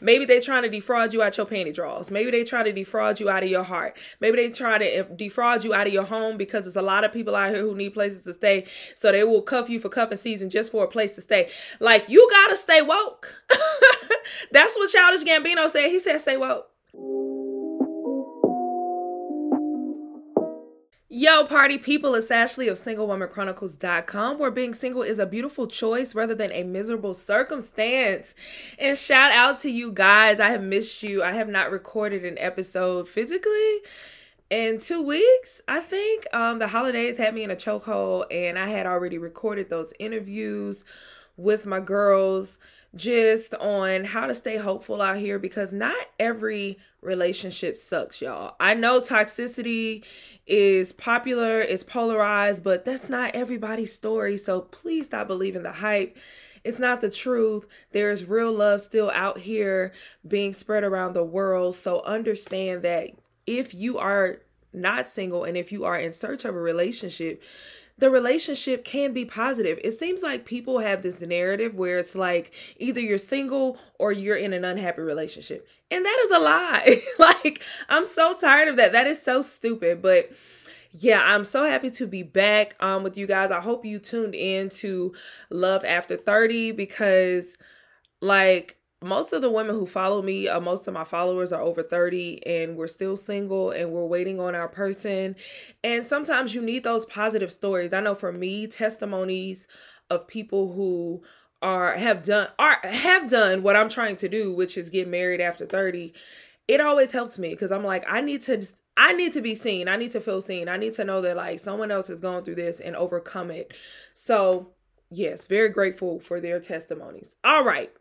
Maybe they trying to defraud you out your panty drawers. Maybe they trying to defraud you out of your heart. Maybe they try to defraud you out of your home because there's a lot of people out here who need places to stay. So they will cuff you for cuffing season just for a place to stay. Like you gotta stay woke. That's what Childish Gambino said. He said stay woke. Yo, party people, it's Ashley of SingleWomanChronicles.com, where being single is a beautiful choice rather than a miserable circumstance. And shout out to you guys. I have missed you. I have not recorded an episode physically in two weeks, I think. Um, the holidays had me in a chokehold, and I had already recorded those interviews with my girls just on how to stay hopeful out here because not every relationship sucks, y'all. I know toxicity is popular, it's polarized, but that's not everybody's story. So please stop believing the hype. It's not the truth. There's real love still out here being spread around the world. So understand that if you are not single and if you are in search of a relationship, the relationship can be positive. It seems like people have this narrative where it's like either you're single or you're in an unhappy relationship. And that is a lie. like, I'm so tired of that. That is so stupid. But yeah, I'm so happy to be back um with you guys. I hope you tuned in to Love After 30 because like most of the women who follow me, uh, most of my followers are over 30 and we're still single and we're waiting on our person. And sometimes you need those positive stories. I know for me, testimonies of people who are have done are have done what I'm trying to do, which is get married after 30. It always helps me because I'm like, I need to I need to be seen. I need to feel seen. I need to know that like someone else is going through this and overcome it. So, yes, very grateful for their testimonies. All right.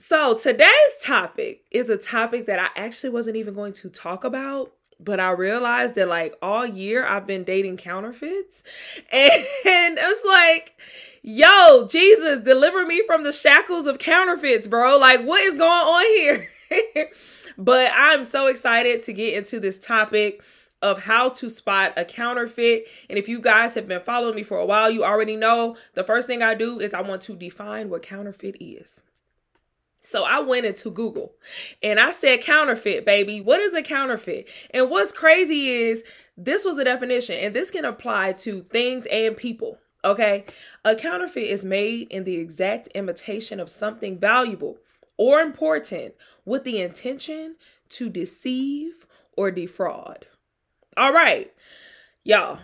So, today's topic is a topic that I actually wasn't even going to talk about, but I realized that like all year I've been dating counterfeits. And it's like, yo, Jesus, deliver me from the shackles of counterfeits, bro. Like, what is going on here? but I'm so excited to get into this topic of how to spot a counterfeit. And if you guys have been following me for a while, you already know the first thing I do is I want to define what counterfeit is. So I went into Google and I said counterfeit, baby. What is a counterfeit? And what's crazy is this was a definition, and this can apply to things and people. Okay. A counterfeit is made in the exact imitation of something valuable or important with the intention to deceive or defraud. All right, y'all.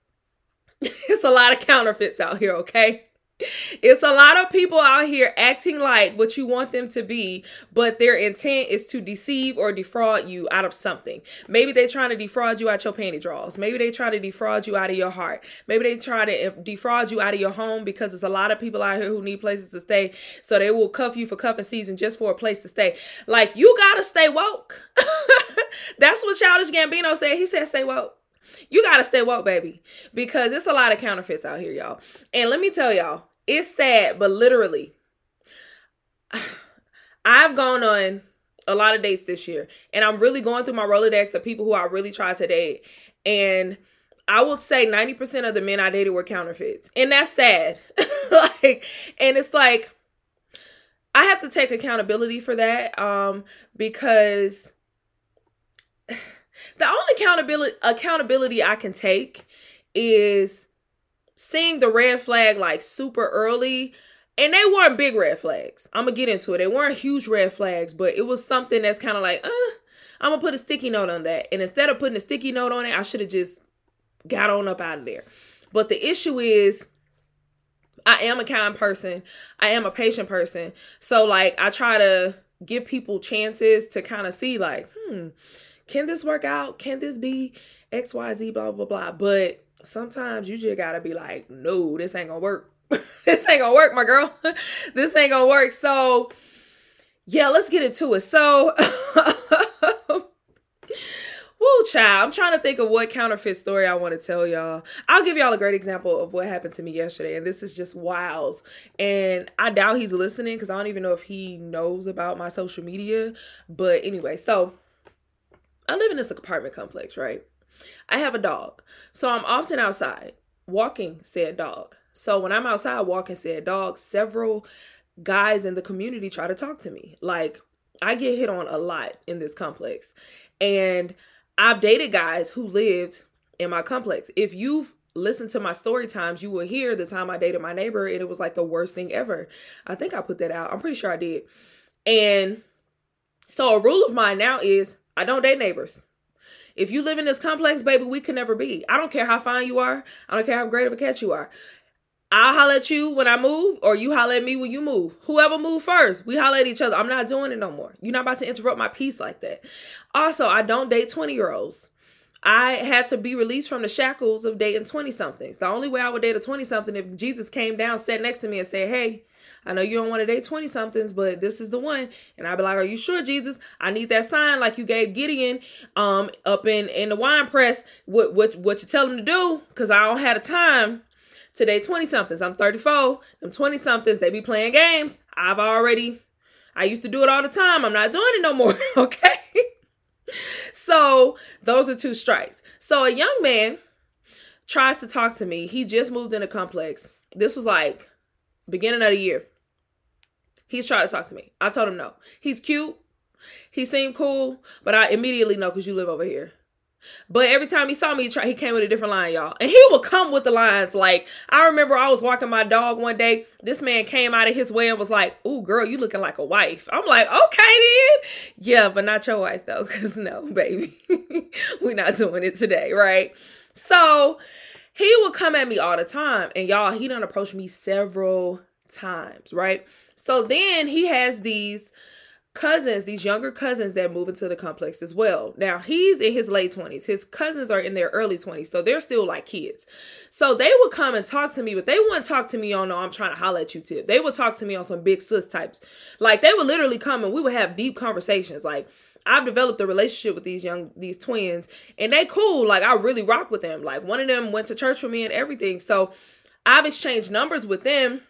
it's a lot of counterfeits out here, okay? It's a lot of people out here acting like what you want them to be, but their intent is to deceive or defraud you out of something. Maybe they're trying to defraud you out your panty drawers. Maybe they try to defraud you out of your heart. Maybe they try to eh, defraud you out of your home because there's a lot of people out here who need places to stay. So they will cuff you for cuffing season just for a place to stay. Like you gotta stay woke. That's what Childish Gambino said. He said stay woke. You gotta stay woke, baby, because it's a lot of counterfeits out here, y'all. And let me tell y'all, it's sad, but literally, I've gone on a lot of dates this year, and I'm really going through my Rolodex of people who I really tried to date. And I would say 90% of the men I dated were counterfeits. And that's sad. like, and it's like, I have to take accountability for that um, because the only accountability accountability I can take is seeing the red flag like super early and they weren't big red flags. I'm gonna get into it. They weren't huge red flags, but it was something that's kind of like, uh, I'm gonna put a sticky note on that. And instead of putting a sticky note on it, I should have just got on up out of there. But the issue is, I am a kind person. I am a patient person. So like, I try to give people chances to kind of see like, hmm, can this work out? Can this be X, Y, Z, blah blah blah. But sometimes you just gotta be like, no, this ain't gonna work. this ain't gonna work, my girl. this ain't gonna work. So, yeah, let's get into it. So, Woo, child. I'm trying to think of what counterfeit story I want to tell y'all. I'll give y'all a great example of what happened to me yesterday, and this is just wild. And I doubt he's listening because I don't even know if he knows about my social media. But anyway, so I live in this apartment complex, right? I have a dog. So I'm often outside walking said dog. So when I'm outside walking said dog, several guys in the community try to talk to me. Like I get hit on a lot in this complex. And I've dated guys who lived in my complex. If you've listened to my story times, you will hear the time I dated my neighbor and it was like the worst thing ever. I think I put that out. I'm pretty sure I did. And so a rule of mine now is I don't date neighbors. If you live in this complex, baby, we can never be. I don't care how fine you are. I don't care how great of a catch you are. I'll holler at you when I move, or you holler at me when you move. Whoever move first, we holler at each other. I'm not doing it no more. You're not about to interrupt my peace like that. Also, I don't date 20 year olds. I had to be released from the shackles of dating 20 somethings. The only way I would date a 20 something if Jesus came down, sat next to me, and said, Hey, I know you don't want to date 20 somethings, but this is the one. And I'd be like, Are you sure, Jesus? I need that sign like you gave Gideon um up in, in the wine press. What what what you tell him to do? Because I don't have the time Today, 20 somethings. I'm 34. Them 20 somethings, they be playing games. I've already, I used to do it all the time. I'm not doing it no more. Okay. So those are two strikes. So a young man tries to talk to me. He just moved in a complex. This was like beginning of the year. He's trying to talk to me. I told him no. He's cute. He seemed cool, but I immediately know because you live over here. But every time he saw me, he, try, he came with a different line, y'all. And he would come with the lines. Like, I remember I was walking my dog one day. This man came out of his way and was like, Ooh, girl, you looking like a wife. I'm like, Okay, then. Yeah, but not your wife, though. Because no, baby, we're not doing it today, right? So he would come at me all the time. And y'all, he done approached me several times, right? So then he has these cousins, these younger cousins that move into the complex as well. Now, he's in his late 20s. His cousins are in their early 20s, so they're still like kids. So they would come and talk to me, but they wouldn't talk to me on, no, I'm trying to holler at you tip. They would talk to me on some big sis types. Like, they would literally come and we would have deep conversations. Like, I've developed a relationship with these young these twins and they cool like I really rock with them like one of them went to church with me and everything so I've exchanged numbers with them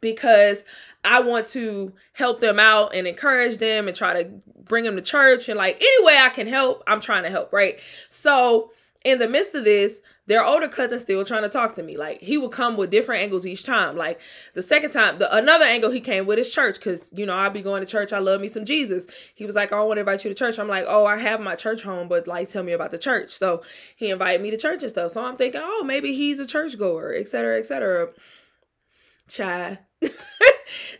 because I want to help them out and encourage them and try to bring them to church and like any way I can help, I'm trying to help, right? So in the midst of this, their older cousin still trying to talk to me. Like he would come with different angles each time. Like the second time, the another angle he came with is church because you know I'll be going to church. I love me some Jesus. He was like, oh, I want to invite you to church. I'm like, oh, I have my church home, but like tell me about the church. So he invited me to church and stuff. So I'm thinking, oh, maybe he's a churchgoer, etc., etc. Chai.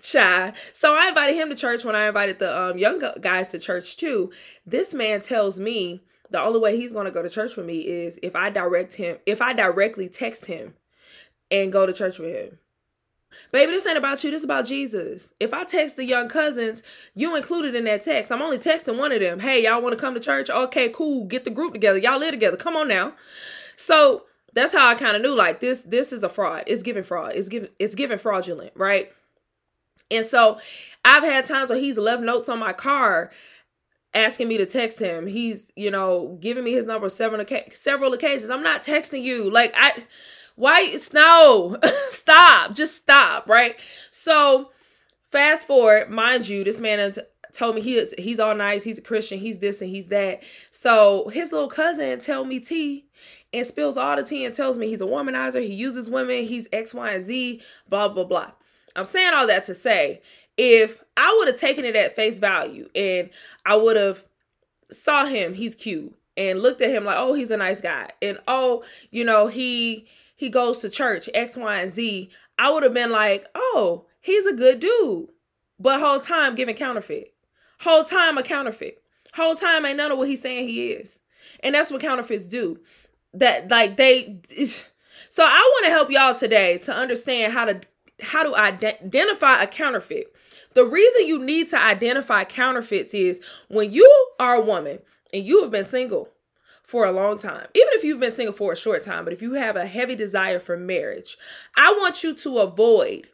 Chai. So I invited him to church when I invited the um, young guys to church too. This man tells me the only way he's going to go to church with me is if I direct him, if I directly text him and go to church with him. Baby, this ain't about you. This is about Jesus. If I text the young cousins, you included in that text. I'm only texting one of them. Hey, y'all want to come to church? Okay, cool. Get the group together. Y'all live together. Come on now. So that's how I kind of knew like this this is a fraud. It's giving fraud. It's giving it's giving fraudulent, right? And so I've had times where he's left notes on my car asking me to text him. He's, you know, giving me his number several several occasions. I'm not texting you. Like I why no. stop. Just stop, right? So fast forward, mind you, this man told me he is he's all nice, he's a Christian, he's this and he's that. So his little cousin tell me T and spills all the tea and tells me he's a womanizer, he uses women, he's X, Y, and Z, blah, blah, blah. I'm saying all that to say, if I would have taken it at face value and I would have saw him, he's cute, and looked at him like, oh, he's a nice guy, and oh, you know, he he goes to church, X, Y, and Z, I would have been like, oh, he's a good dude. But whole time giving counterfeit. Whole time a counterfeit. Whole time ain't none of what he's saying he is. And that's what counterfeits do. That like they so I want to help y'all today to understand how to how to identify a counterfeit. The reason you need to identify counterfeits is when you are a woman and you have been single for a long time, even if you've been single for a short time, but if you have a heavy desire for marriage, I want you to avoid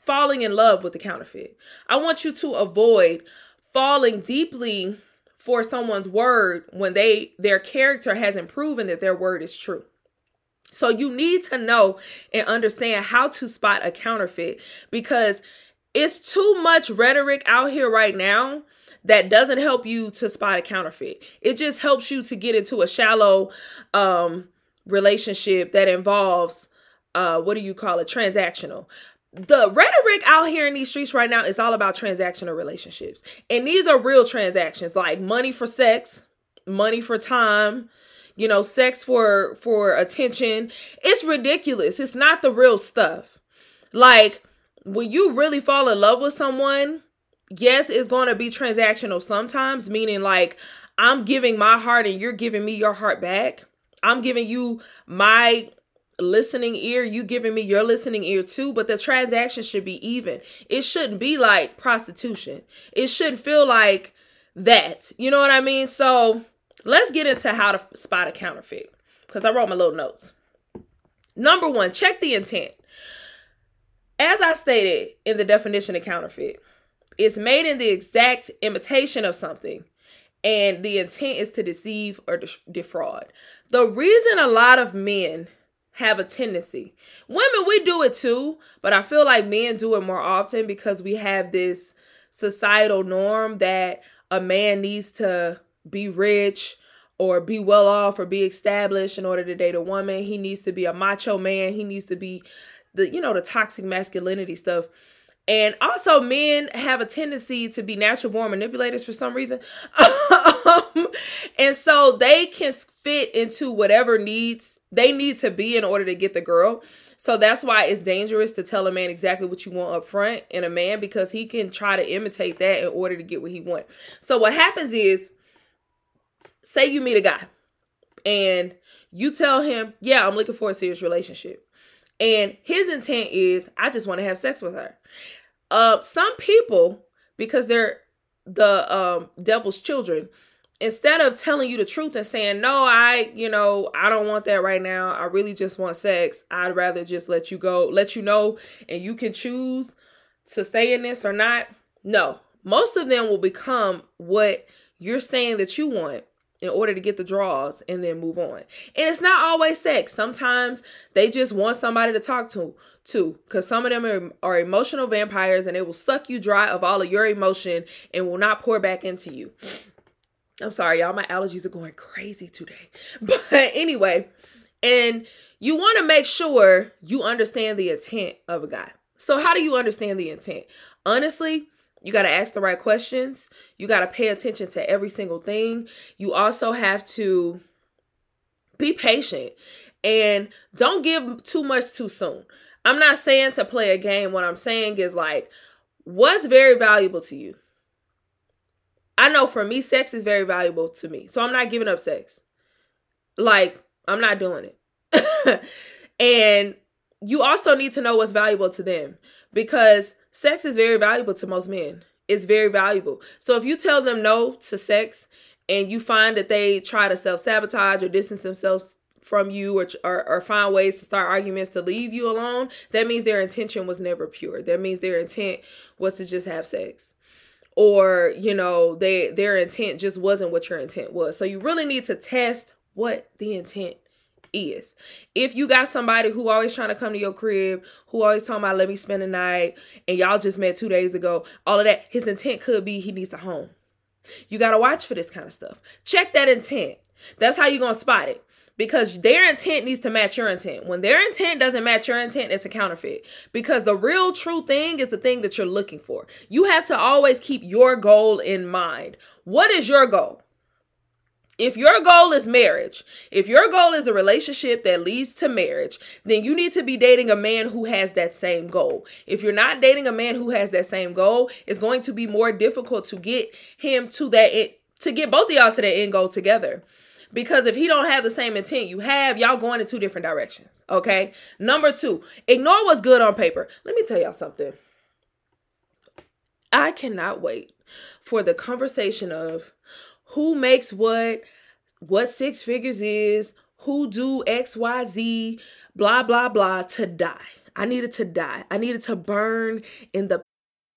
falling in love with the counterfeit. I want you to avoid falling deeply for someone's word when they their character hasn't proven that their word is true. So you need to know and understand how to spot a counterfeit because it's too much rhetoric out here right now that doesn't help you to spot a counterfeit. It just helps you to get into a shallow um relationship that involves uh what do you call it transactional the rhetoric out here in these streets right now is all about transactional relationships. And these are real transactions like money for sex, money for time, you know, sex for for attention. It's ridiculous. It's not the real stuff. Like when you really fall in love with someone, yes, it's going to be transactional sometimes, meaning like I'm giving my heart and you're giving me your heart back. I'm giving you my listening ear, you giving me your listening ear too, but the transaction should be even. It shouldn't be like prostitution. It shouldn't feel like that. You know what I mean? So let's get into how to spot a counterfeit because I wrote my little notes. Number one, check the intent. As I stated in the definition of counterfeit, it's made in the exact imitation of something and the intent is to deceive or defraud. The reason a lot of men have a tendency. Women, we do it too, but I feel like men do it more often because we have this societal norm that a man needs to be rich or be well off or be established in order to date a woman. He needs to be a macho man. He needs to be the, you know, the toxic masculinity stuff. And also, men have a tendency to be natural born manipulators for some reason. um, and so they can fit into whatever needs they need to be in order to get the girl. So that's why it's dangerous to tell a man exactly what you want up front in a man because he can try to imitate that in order to get what he wants. So what happens is, say you meet a guy and you tell him, "Yeah, I'm looking for a serious relationship." And his intent is, I just want to have sex with her. Uh, some people, because they're the um, devil's children, instead of telling you the truth and saying, no, I, you know, I don't want that right now. I really just want sex. I'd rather just let you go, let you know, and you can choose to stay in this or not. No, most of them will become what you're saying that you want in order to get the draws and then move on. And it's not always sex. Sometimes they just want somebody to talk to too because some of them are, are emotional vampires and they will suck you dry of all of your emotion and will not pour back into you. I'm sorry, y'all. My allergies are going crazy today. But anyway, and you want to make sure you understand the intent of a guy. So, how do you understand the intent? Honestly, you got to ask the right questions. You got to pay attention to every single thing. You also have to be patient and don't give too much too soon. I'm not saying to play a game. What I'm saying is like, what's very valuable to you? I know for me, sex is very valuable to me. So I'm not giving up sex. Like, I'm not doing it. and you also need to know what's valuable to them because sex is very valuable to most men. It's very valuable. So if you tell them no to sex and you find that they try to self sabotage or distance themselves from you or, or, or find ways to start arguments to leave you alone, that means their intention was never pure. That means their intent was to just have sex or you know they their intent just wasn't what your intent was so you really need to test what the intent is if you got somebody who always trying to come to your crib who always talking about let me spend the night and y'all just met two days ago all of that his intent could be he needs a home you got to watch for this kind of stuff check that intent that's how you're gonna spot it because their intent needs to match your intent. When their intent doesn't match your intent, it's a counterfeit. Because the real true thing is the thing that you're looking for. You have to always keep your goal in mind. What is your goal? If your goal is marriage, if your goal is a relationship that leads to marriage, then you need to be dating a man who has that same goal. If you're not dating a man who has that same goal, it's going to be more difficult to get him to that to get both of y'all to that end goal together. Because if he don't have the same intent you have, y'all going in two different directions. Okay. Number two, ignore what's good on paper. Let me tell y'all something. I cannot wait for the conversation of who makes what, what six figures is, who do XYZ, blah, blah, blah to die. I needed to die. I needed to burn in the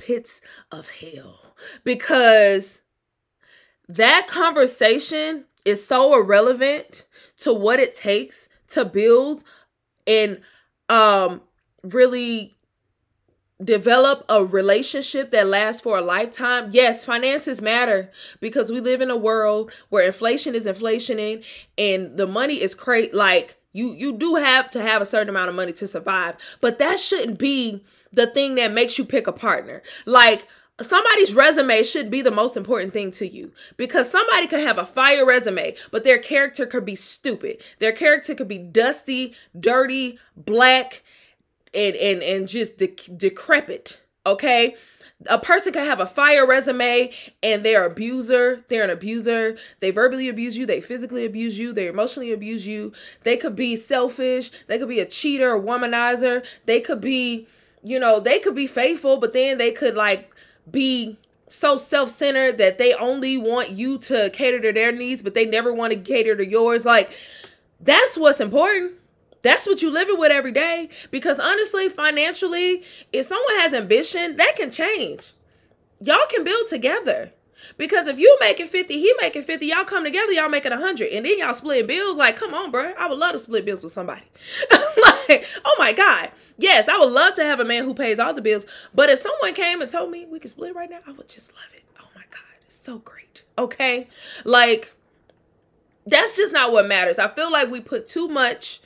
pits of hell because that conversation is so irrelevant to what it takes to build and um really develop a relationship that lasts for a lifetime. Yes, finances matter because we live in a world where inflation is inflationing and the money is crazy like you you do have to have a certain amount of money to survive, but that shouldn't be the thing that makes you pick a partner. Like somebody's resume should be the most important thing to you because somebody could have a fire resume, but their character could be stupid. Their character could be dusty, dirty, black, and and and just de- decrepit. Okay, a person can have a fire resume and they're abuser they're an abuser they verbally abuse you they physically abuse you they emotionally abuse you they could be selfish they could be a cheater a womanizer they could be you know they could be faithful but then they could like be so self-centered that they only want you to cater to their needs but they never want to cater to yours like that's what's important that's what you living with every day. Because honestly, financially, if someone has ambition, that can change. Y'all can build together. Because if you making 50, he making 50, y'all come together, y'all making 100. And then y'all splitting bills. Like, come on, bro. I would love to split bills with somebody. oh my God. Yes, I would love to have a man who pays all the bills. But if someone came and told me we could split right now, I would just love it. Oh my God. It's so great. Okay. Like, that's just not what matters. I feel like we put too much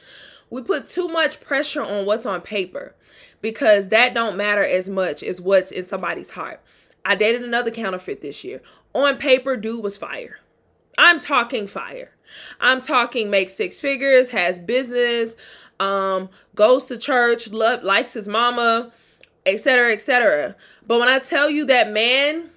we put too much pressure on what's on paper because that don't matter as much as what's in somebody's heart. I dated another counterfeit this year. On paper, dude was fire. I'm talking fire. I'm talking makes six figures, has business, um, goes to church, love, likes his mama, etc., etc. But when I tell you that man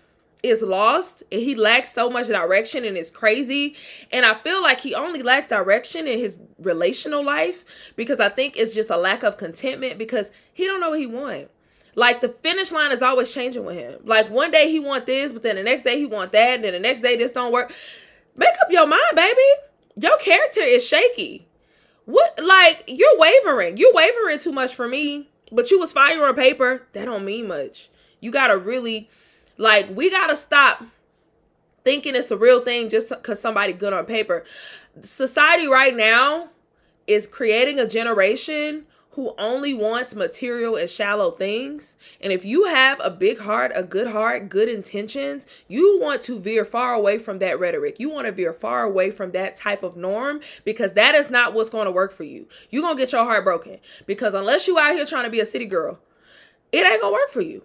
is lost and he lacks so much direction and is crazy. And I feel like he only lacks direction in his relational life because I think it's just a lack of contentment because he don't know what he want. Like the finish line is always changing with him. Like one day he want this, but then the next day he want that, and then the next day this don't work. Make up your mind, baby. Your character is shaky. What like you're wavering. You're wavering too much for me. But you was fire on paper. That don't mean much. You gotta really like we gotta stop thinking it's a real thing just because somebody good on paper. Society right now is creating a generation who only wants material and shallow things. And if you have a big heart, a good heart, good intentions, you want to veer far away from that rhetoric. You want to veer far away from that type of norm because that is not what's going to work for you. You're going to get your heart broken because unless you out here trying to be a city girl, it ain't going to work for you.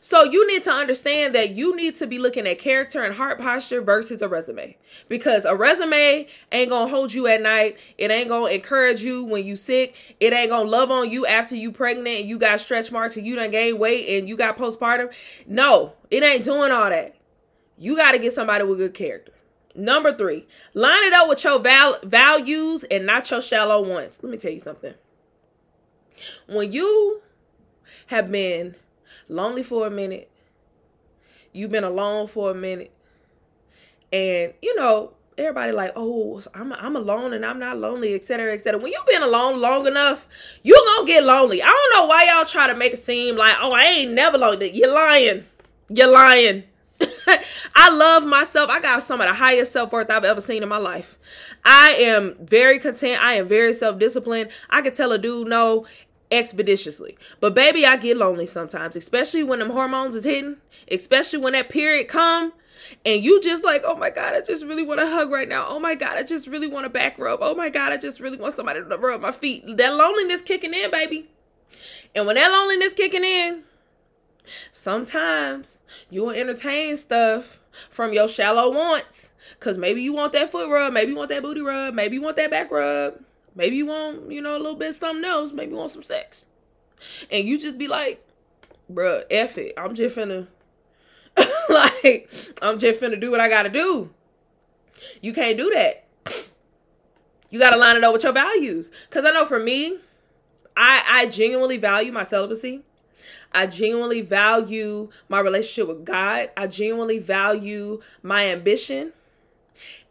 So you need to understand that you need to be looking at character and heart posture versus a resume. Because a resume ain't gonna hold you at night. It ain't gonna encourage you when you sick. It ain't gonna love on you after you pregnant and you got stretch marks and you done gained weight and you got postpartum. No, it ain't doing all that. You gotta get somebody with good character. Number three, line it up with your val- values and not your shallow wants. Let me tell you something. When you have been lonely for a minute. You've been alone for a minute. And, you know, everybody like, oh, I'm, I'm alone and I'm not lonely, etc., etc. When you've been alone long enough, you're going to get lonely. I don't know why y'all try to make it seem like, oh, I ain't never lonely. You're lying. You're lying. I love myself. I got some of the highest self worth I've ever seen in my life. I am very content. I am very self disciplined. I can tell a dude no expeditiously. But baby, I get lonely sometimes, especially when them hormones is hitting, especially when that period come and you just like, oh my God, I just really want to hug right now. Oh my God, I just really want a back rub. Oh my God, I just really want somebody to rub my feet. That loneliness kicking in, baby. And when that loneliness kicking in, sometimes you'll entertain stuff from your shallow wants. Cause maybe you want that foot rub, maybe you want that booty rub, maybe you want that back rub, maybe you want, you know, a little bit something else, maybe you want some sex. And you just be like, bruh, F it. I'm just finna like, I'm just finna do what I gotta do. You can't do that. You gotta line it up with your values. Cause I know for me, I I genuinely value my celibacy. I genuinely value my relationship with God. I genuinely value my ambition.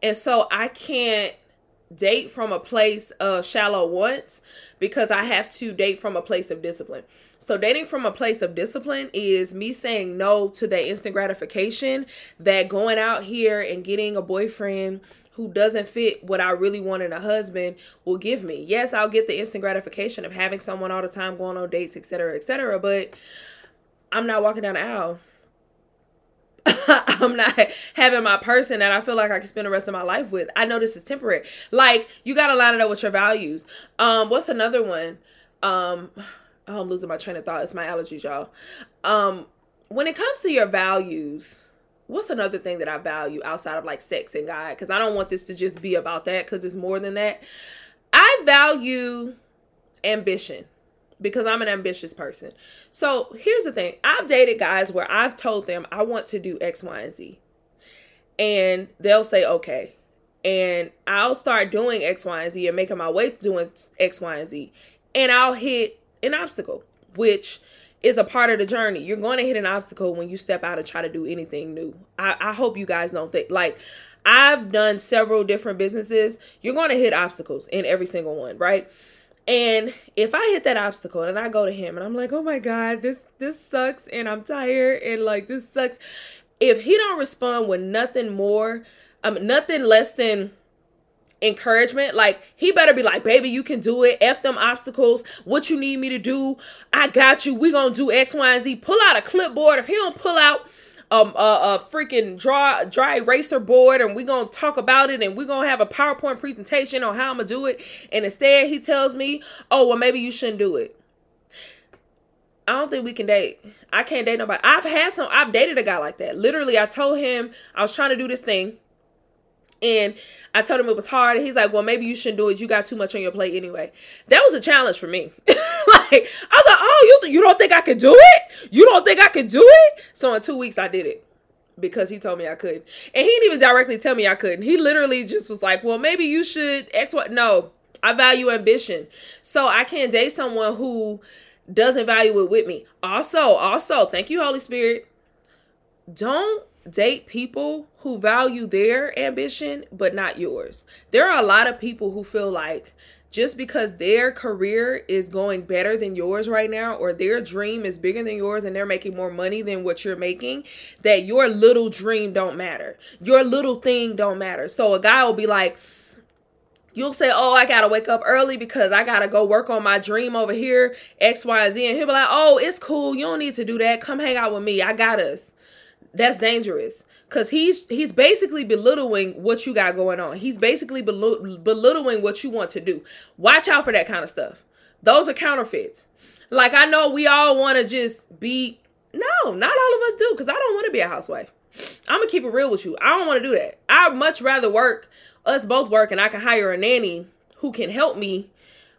And so I can't date from a place of shallow wants because I have to date from a place of discipline. So dating from a place of discipline is me saying no to that instant gratification that going out here and getting a boyfriend who doesn't fit what I really want in a husband will give me. Yes, I'll get the instant gratification of having someone all the time, going on dates, etc., etc., but I'm not walking down the aisle. I'm not having my person that I feel like I can spend the rest of my life with. I know this is temporary. Like you got to line it up with your values. Um, what's another one? Um, oh, I'm losing my train of thought. It's my allergies, y'all. Um, when it comes to your values, what's another thing that I value outside of like sex and God? Because I don't want this to just be about that because it's more than that. I value ambition because I'm an ambitious person. So here's the thing I've dated guys where I've told them I want to do X, Y, and Z. And they'll say, okay. And I'll start doing X, Y, and Z and making my way doing X, Y, and Z. And I'll hit an obstacle, which is a part of the journey. You're going to hit an obstacle when you step out and try to do anything new. I, I hope you guys don't think like I've done several different businesses. You're going to hit obstacles in every single one, right? And if I hit that obstacle and I go to him and I'm like, "Oh my god, this this sucks and I'm tired and like this sucks." If he don't respond with nothing more, um nothing less than encouragement. Like he better be like, baby, you can do it. F them obstacles. What you need me to do, I got you. We gonna do X, Y, and Z. Pull out a clipboard. If he don't pull out um, a, a freaking dry dry eraser board and we're gonna talk about it and we're gonna have a PowerPoint presentation on how I'm gonna do it. And instead he tells me, Oh, well maybe you shouldn't do it. I don't think we can date. I can't date nobody. I've had some I've dated a guy like that. Literally, I told him I was trying to do this thing. And I told him it was hard. And he's like, well, maybe you shouldn't do it. You got too much on your plate anyway. That was a challenge for me. like, I was like, oh, you, you don't think I could do it? You don't think I could do it? So in two weeks, I did it because he told me I could. And he didn't even directly tell me I couldn't. He literally just was like, well, maybe you should X, what? No, I value ambition. So I can't date someone who doesn't value it with me. Also, also, thank you, Holy Spirit. Don't date people who value their ambition but not yours. There are a lot of people who feel like just because their career is going better than yours right now or their dream is bigger than yours and they're making more money than what you're making that your little dream don't matter. Your little thing don't matter. So a guy will be like You'll say, Oh, I gotta wake up early because I gotta go work on my dream over here, X, Y, Z. And he'll be like, Oh, it's cool. You don't need to do that. Come hang out with me. I got us that's dangerous. Because he's he's basically belittling what you got going on. He's basically belittling what you want to do. Watch out for that kind of stuff. Those are counterfeits. Like i know we all want to just be no not all of us do because i don't want to be a housewife. I'm gonna keep it real with you. I don't want to do that. I'd much rather work us both work and i can hire a nanny who can help me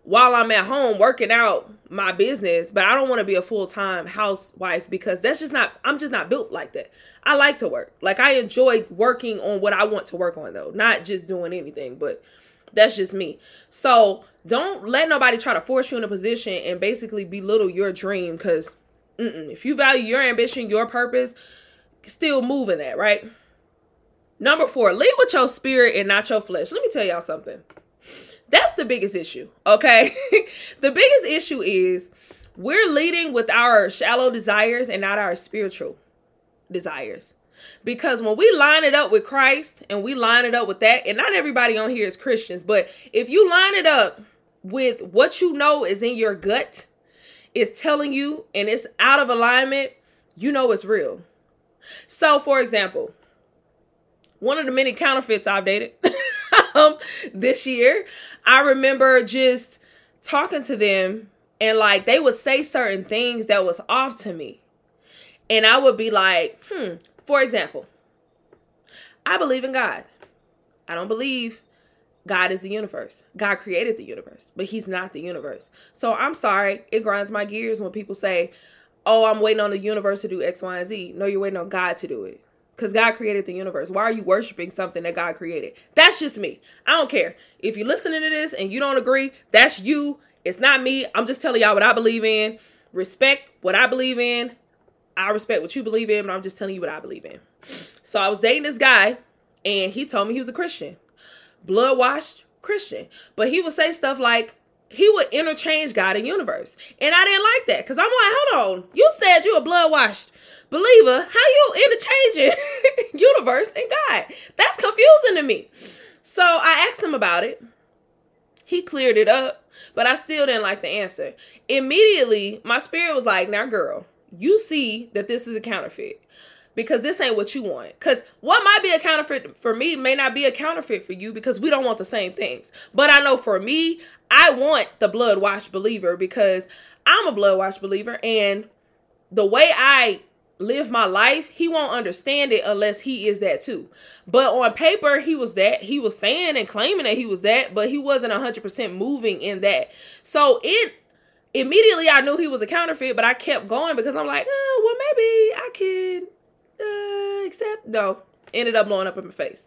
while I'm at home working out my business, but I don't want to be a full-time housewife because that's just not I'm just not built like that. I like to work. Like I enjoy working on what I want to work on though, not just doing anything, but that's just me. So, don't let nobody try to force you in a position and basically belittle your dream cuz if you value your ambition, your purpose, still moving that, right? Number 4, lead with your spirit and not your flesh. Let me tell y'all something. That's the biggest issue, okay? the biggest issue is we're leading with our shallow desires and not our spiritual desires. Because when we line it up with Christ and we line it up with that, and not everybody on here is Christians, but if you line it up with what you know is in your gut, is telling you and it's out of alignment, you know it's real. So, for example, one of the many counterfeits I've dated um, this year, I remember just talking to them and like they would say certain things that was off to me. And I would be like, hmm, for example, I believe in God. I don't believe God is the universe. God created the universe, but He's not the universe. So I'm sorry, it grinds my gears when people say, Oh, I'm waiting on the universe to do X, Y, and Z. No, you're waiting on God to do it. Because God created the universe. Why are you worshiping something that God created? That's just me. I don't care. If you're listening to this and you don't agree, that's you. It's not me. I'm just telling y'all what I believe in. Respect what I believe in. I respect what you believe in, but I'm just telling you what I believe in. So I was dating this guy, and he told me he was a Christian blood washed Christian. But he would say stuff like, he would interchange God and universe. And I didn't like that because I'm like, hold on, you said you a blood washed believer. How you interchanging universe and God? That's confusing to me. So I asked him about it. He cleared it up, but I still didn't like the answer. Immediately, my spirit was like, now, girl, you see that this is a counterfeit because this ain't what you want. Because what might be a counterfeit for me may not be a counterfeit for you because we don't want the same things. But I know for me, I want the blood washed believer because I'm a blood washed believer and the way I live my life, he won't understand it unless he is that too. But on paper, he was that. He was saying and claiming that he was that, but he wasn't 100% moving in that. So it immediately I knew he was a counterfeit, but I kept going because I'm like, oh, well, maybe I could uh, except no, ended up blowing up in my face.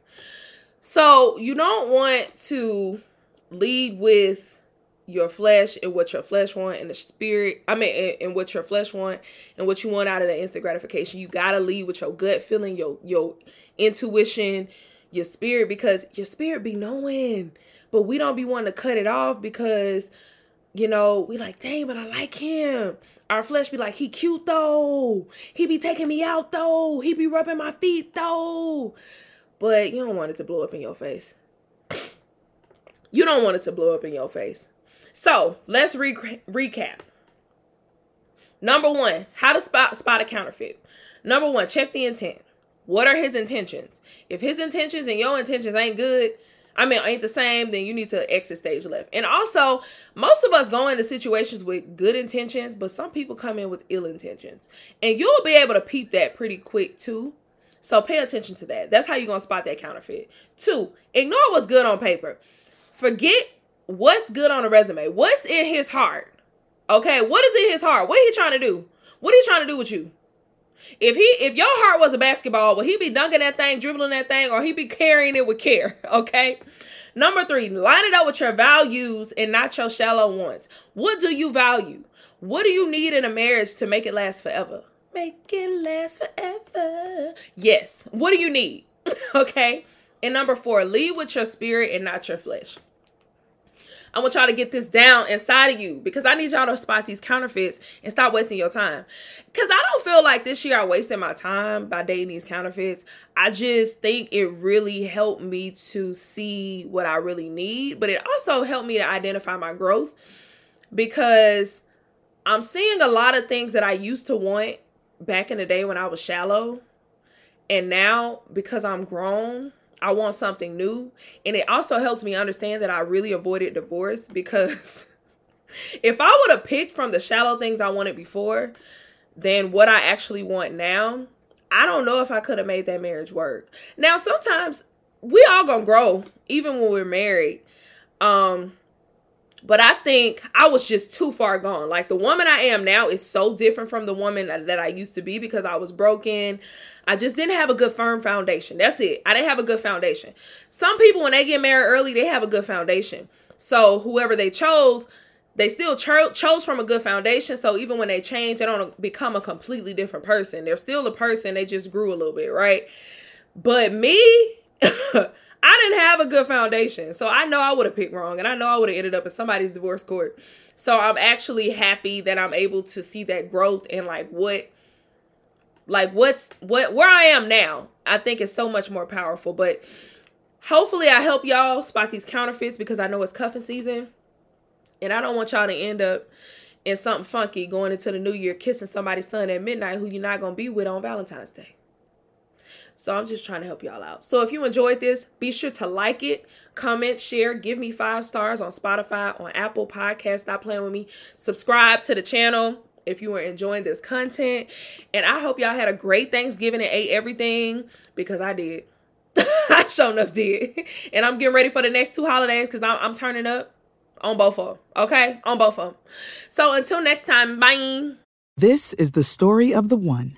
So you don't want to lead with your flesh and what your flesh want and the spirit. I mean, and, and what your flesh want and what you want out of the instant gratification. You gotta lead with your gut feeling, your your intuition, your spirit, because your spirit be knowing. But we don't be wanting to cut it off because you know, we like, dang, but I like him. Our flesh be like, he cute though. He be taking me out though. He be rubbing my feet though. But you don't want it to blow up in your face. You don't want it to blow up in your face. So let's re- recap. Number one, how to spot spot a counterfeit. Number one, check the intent. What are his intentions? If his intentions and your intentions ain't good, I mean, ain't the same, then you need to exit stage left. And also, most of us go into situations with good intentions, but some people come in with ill intentions. And you'll be able to peep that pretty quick too. So pay attention to that. That's how you're going to spot that counterfeit. Two, ignore what's good on paper. Forget what's good on a resume. What's in his heart? Okay, what is in his heart? What he trying to do? What he trying to do with you? If he if your heart was a basketball, will he be dunking that thing, dribbling that thing, or he be carrying it with care? Okay. Number three, line it up with your values and not your shallow wants. What do you value? What do you need in a marriage to make it last forever? Make it last forever. Yes. What do you need? okay. And number four, lead with your spirit and not your flesh. I want y'all to get this down inside of you because I need y'all to spot these counterfeits and stop wasting your time. Because I don't feel like this year I wasted my time by dating these counterfeits. I just think it really helped me to see what I really need, but it also helped me to identify my growth because I'm seeing a lot of things that I used to want back in the day when I was shallow. And now, because I'm grown, I want something new. And it also helps me understand that I really avoided divorce because if I would have picked from the shallow things I wanted before than what I actually want now, I don't know if I could have made that marriage work. Now, sometimes we all gonna grow, even when we're married. Um, but I think I was just too far gone. Like the woman I am now is so different from the woman that I used to be because I was broken. I just didn't have a good firm foundation. That's it. I didn't have a good foundation. Some people, when they get married early, they have a good foundation. So whoever they chose, they still cho- chose from a good foundation. So even when they change, they don't become a completely different person. They're still a person. They just grew a little bit, right? But me, I didn't have a good foundation. So I know I would have picked wrong and I know I would have ended up in somebody's divorce court. So I'm actually happy that I'm able to see that growth and like what like what's what where I am now. I think is so much more powerful, but hopefully I help y'all spot these counterfeits because I know it's cuffing season and I don't want y'all to end up in something funky going into the new year, kissing somebody's son at midnight who you're not going to be with on Valentine's Day. So I'm just trying to help y'all out. So if you enjoyed this, be sure to like it, comment, share, give me five stars on Spotify, on Apple Podcast. Stop playing with me. Subscribe to the channel if you were enjoying this content. And I hope y'all had a great Thanksgiving and ate everything because I did. I sure enough did. And I'm getting ready for the next two holidays because I'm, I'm turning up on both of them. Okay? On both of them. So until next time, bye. This is the story of the one.